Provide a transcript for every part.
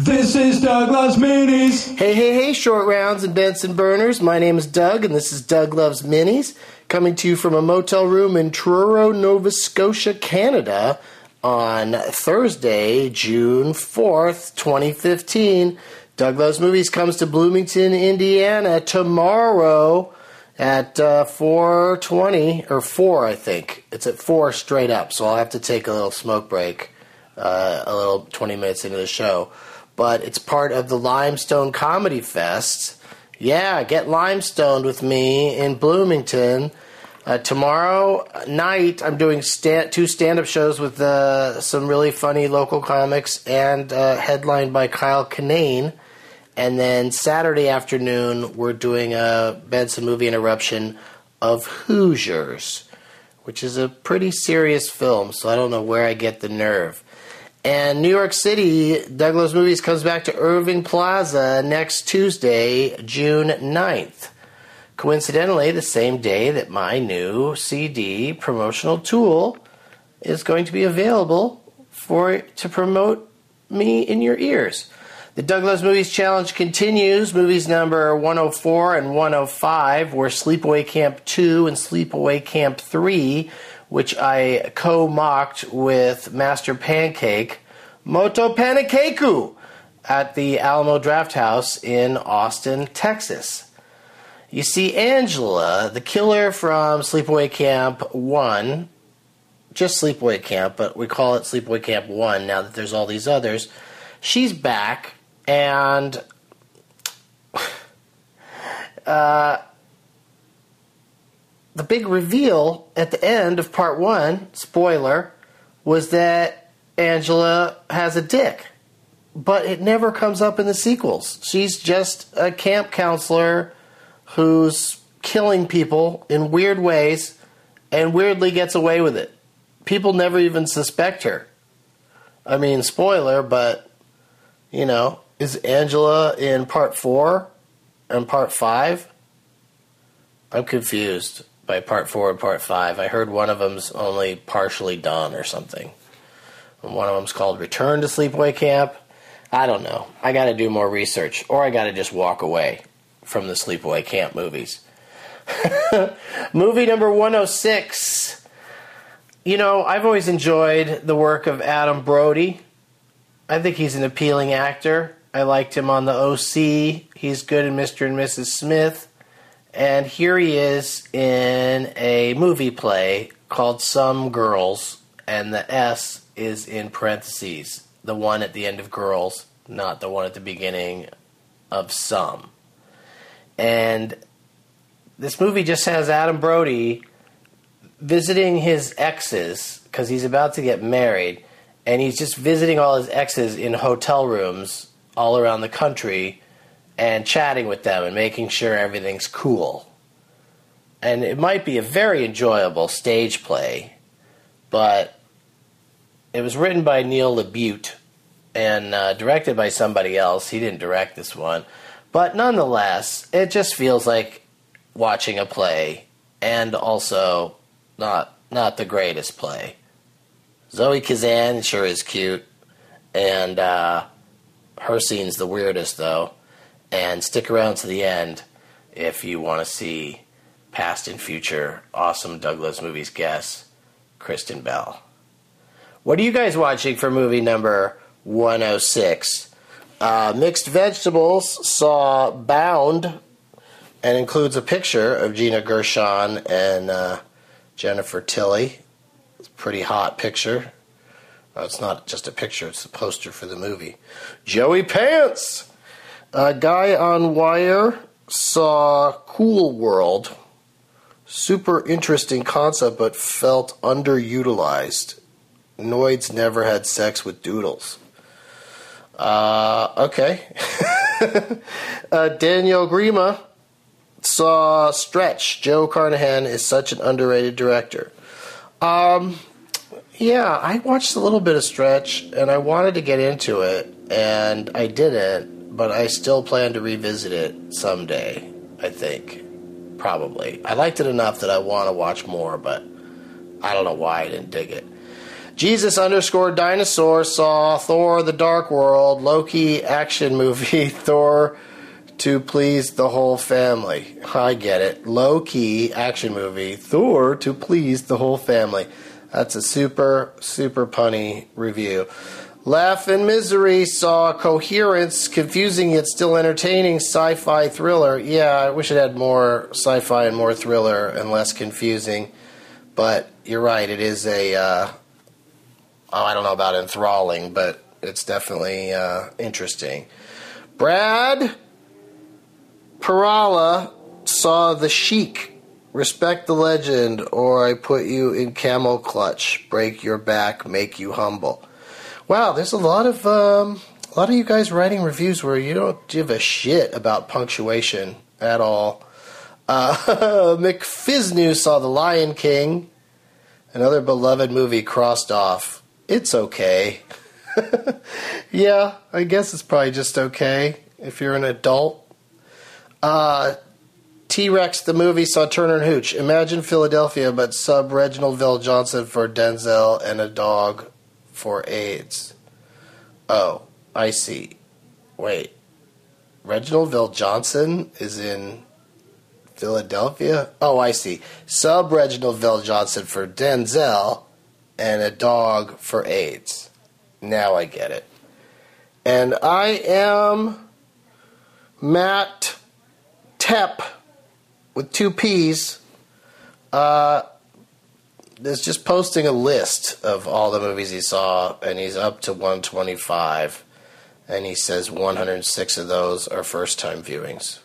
This is Doug Loves Minis. Hey, hey, hey, short rounds and Benson burners. My name is Doug, and this is Doug Loves Minis, coming to you from a motel room in Truro, Nova Scotia, Canada, on Thursday, June 4th, 2015. Doug Loves Movies comes to Bloomington, Indiana tomorrow at uh, 4.20, or 4, I think. It's at 4 straight up, so I'll have to take a little smoke break, uh, a little 20 minutes into the show. But it's part of the Limestone Comedy Fest. Yeah, get limestoned with me in Bloomington. Uh, tomorrow night, I'm doing sta- two stand up shows with uh, some really funny local comics and uh, headlined by Kyle Kinane. And then Saturday afternoon, we're doing a Benson movie interruption of Hoosiers, which is a pretty serious film, so I don't know where I get the nerve. And New York City, Doug Loves Movies comes back to Irving Plaza next Tuesday, June 9th. Coincidentally, the same day that my new CD promotional tool is going to be available for to promote me in your ears. The Doug Loves Movies Challenge continues. Movies number 104 and 105 were Sleepaway Camp 2 and Sleepaway Camp 3, which I co mocked with Master Pancake, Moto Panakeku, at the Alamo Drafthouse in Austin, Texas. You see, Angela, the killer from Sleepaway Camp 1, just Sleepaway Camp, but we call it Sleepaway Camp 1 now that there's all these others, she's back and uh, the big reveal at the end of part one, spoiler, was that Angela has a dick. But it never comes up in the sequels. She's just a camp counselor who's killing people in weird ways and weirdly gets away with it. People never even suspect her. I mean, spoiler, but, you know, is Angela in part four and part five? I'm confused by part four and part five. I heard one of them's only partially done or something. And one of them's called Return to Sleepaway Camp. I don't know. I got to do more research, or I got to just walk away from the Sleepaway Camp movies. Movie number 106. You know, I've always enjoyed the work of Adam Brody. I think he's an appealing actor. I liked him on the OC. He's good in Mr. and Mrs. Smith. And here he is in a movie play called Some Girls, and the S is in parentheses. The one at the end of Girls, not the one at the beginning of Some. And this movie just has Adam Brody visiting his exes because he's about to get married, and he's just visiting all his exes in hotel rooms all around the country and chatting with them and making sure everything's cool. And it might be a very enjoyable stage play, but it was written by Neil LaBute and uh, directed by somebody else. He didn't direct this one. But nonetheless, it just feels like watching a play and also not not the greatest play. Zoe Kazan sure is cute, and uh, her scene's the weirdest, though. And stick around to the end if you want to see past and future awesome Doug Loves Movies guests, Kristen Bell. What are you guys watching for movie number 106? Uh, Mixed Vegetables saw Bound and includes a picture of Gina Gershon and uh, Jennifer Tilly. It's a pretty hot picture. Uh, it's not just a picture, it's a poster for the movie. Joey Pants! A guy on Wire saw Cool World. Super interesting concept, but felt underutilized. Noids never had sex with doodles. Uh, okay. uh, Daniel Grima saw Stretch. Joe Carnahan is such an underrated director. Um, yeah, I watched a little bit of Stretch and I wanted to get into it, and I didn't, but I still plan to revisit it someday, I think. Probably. I liked it enough that I want to watch more, but I don't know why I didn't dig it. Jesus underscore dinosaur saw Thor: The Dark World, Loki action movie, Thor to please the whole family. I get it. Low key action movie, Thor to please the whole family. That's a super, super punny review. Laugh and Misery saw Coherence, confusing yet still entertaining sci fi thriller. Yeah, I wish it had more sci fi and more thriller and less confusing. But you're right, it is a. Uh, oh, I don't know about enthralling, but it's definitely uh, interesting. Brad Parala saw The Sheik. Respect the legend, or I put you in camel clutch, break your back, make you humble. Wow, there's a lot of um, a lot of you guys writing reviews where you don't give a shit about punctuation at all. Uh, McFiznew saw The Lion King, another beloved movie crossed off. It's okay. yeah, I guess it's probably just okay if you're an adult. Uh, T Rex the movie saw Turner and Hooch. Imagine Philadelphia, but sub Reginald VelJohnson for Denzel and a dog for AIDS. Oh, I see. Wait. Reginald VelJohnson is in Philadelphia? Oh, I see. Sub Reginald VelJohnson for Denzel and a dog for AIDS. Now I get it. And I am Matt Tep with two P's. Uh, is just posting a list of all the movies he saw, and he's up to 125. And he says 106 of those are first time viewings,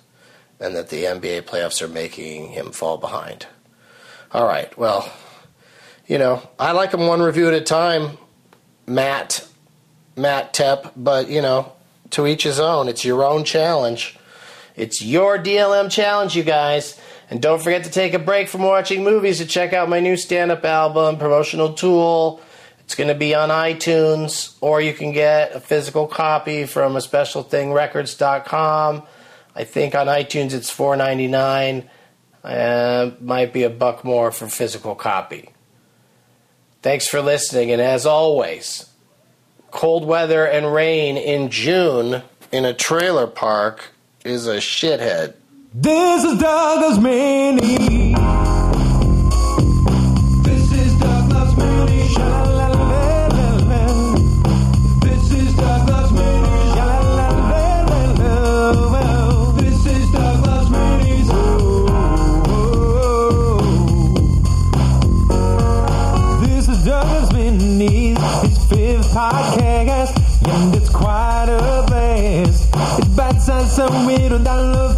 and that the NBA playoffs are making him fall behind. All right, well, you know, I like them one review at a time, Matt, Matt Tep, but, you know, to each his own. It's your own challenge. It's your DLM challenge, you guys. And don't forget to take a break from watching movies to check out my new stand up album, Promotional Tool. It's going to be on iTunes, or you can get a physical copy from a special thing records.com. I think on iTunes it's $4.99. Uh, might be a buck more for physical copy. Thanks for listening, and as always, cold weather and rain in June in a trailer park is a shithead. This is Douglas Mini. This is Douglas Mini. Sha-la-la-la-la-la. This is Douglas Mini. Sha-la-la-la-la-la. This is Douglas Mini. This is Douglas Mini. His fifth podcast, and it's quite a blast. It bites on some middle dollar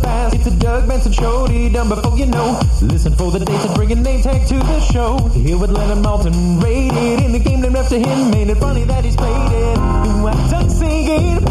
a Doug Benson show, done before you know. Listen for the dates and bring a name tag to the show. Here with Leonard Maltin, rated in the game named after him. Made it funny that he's played it. Tuck singing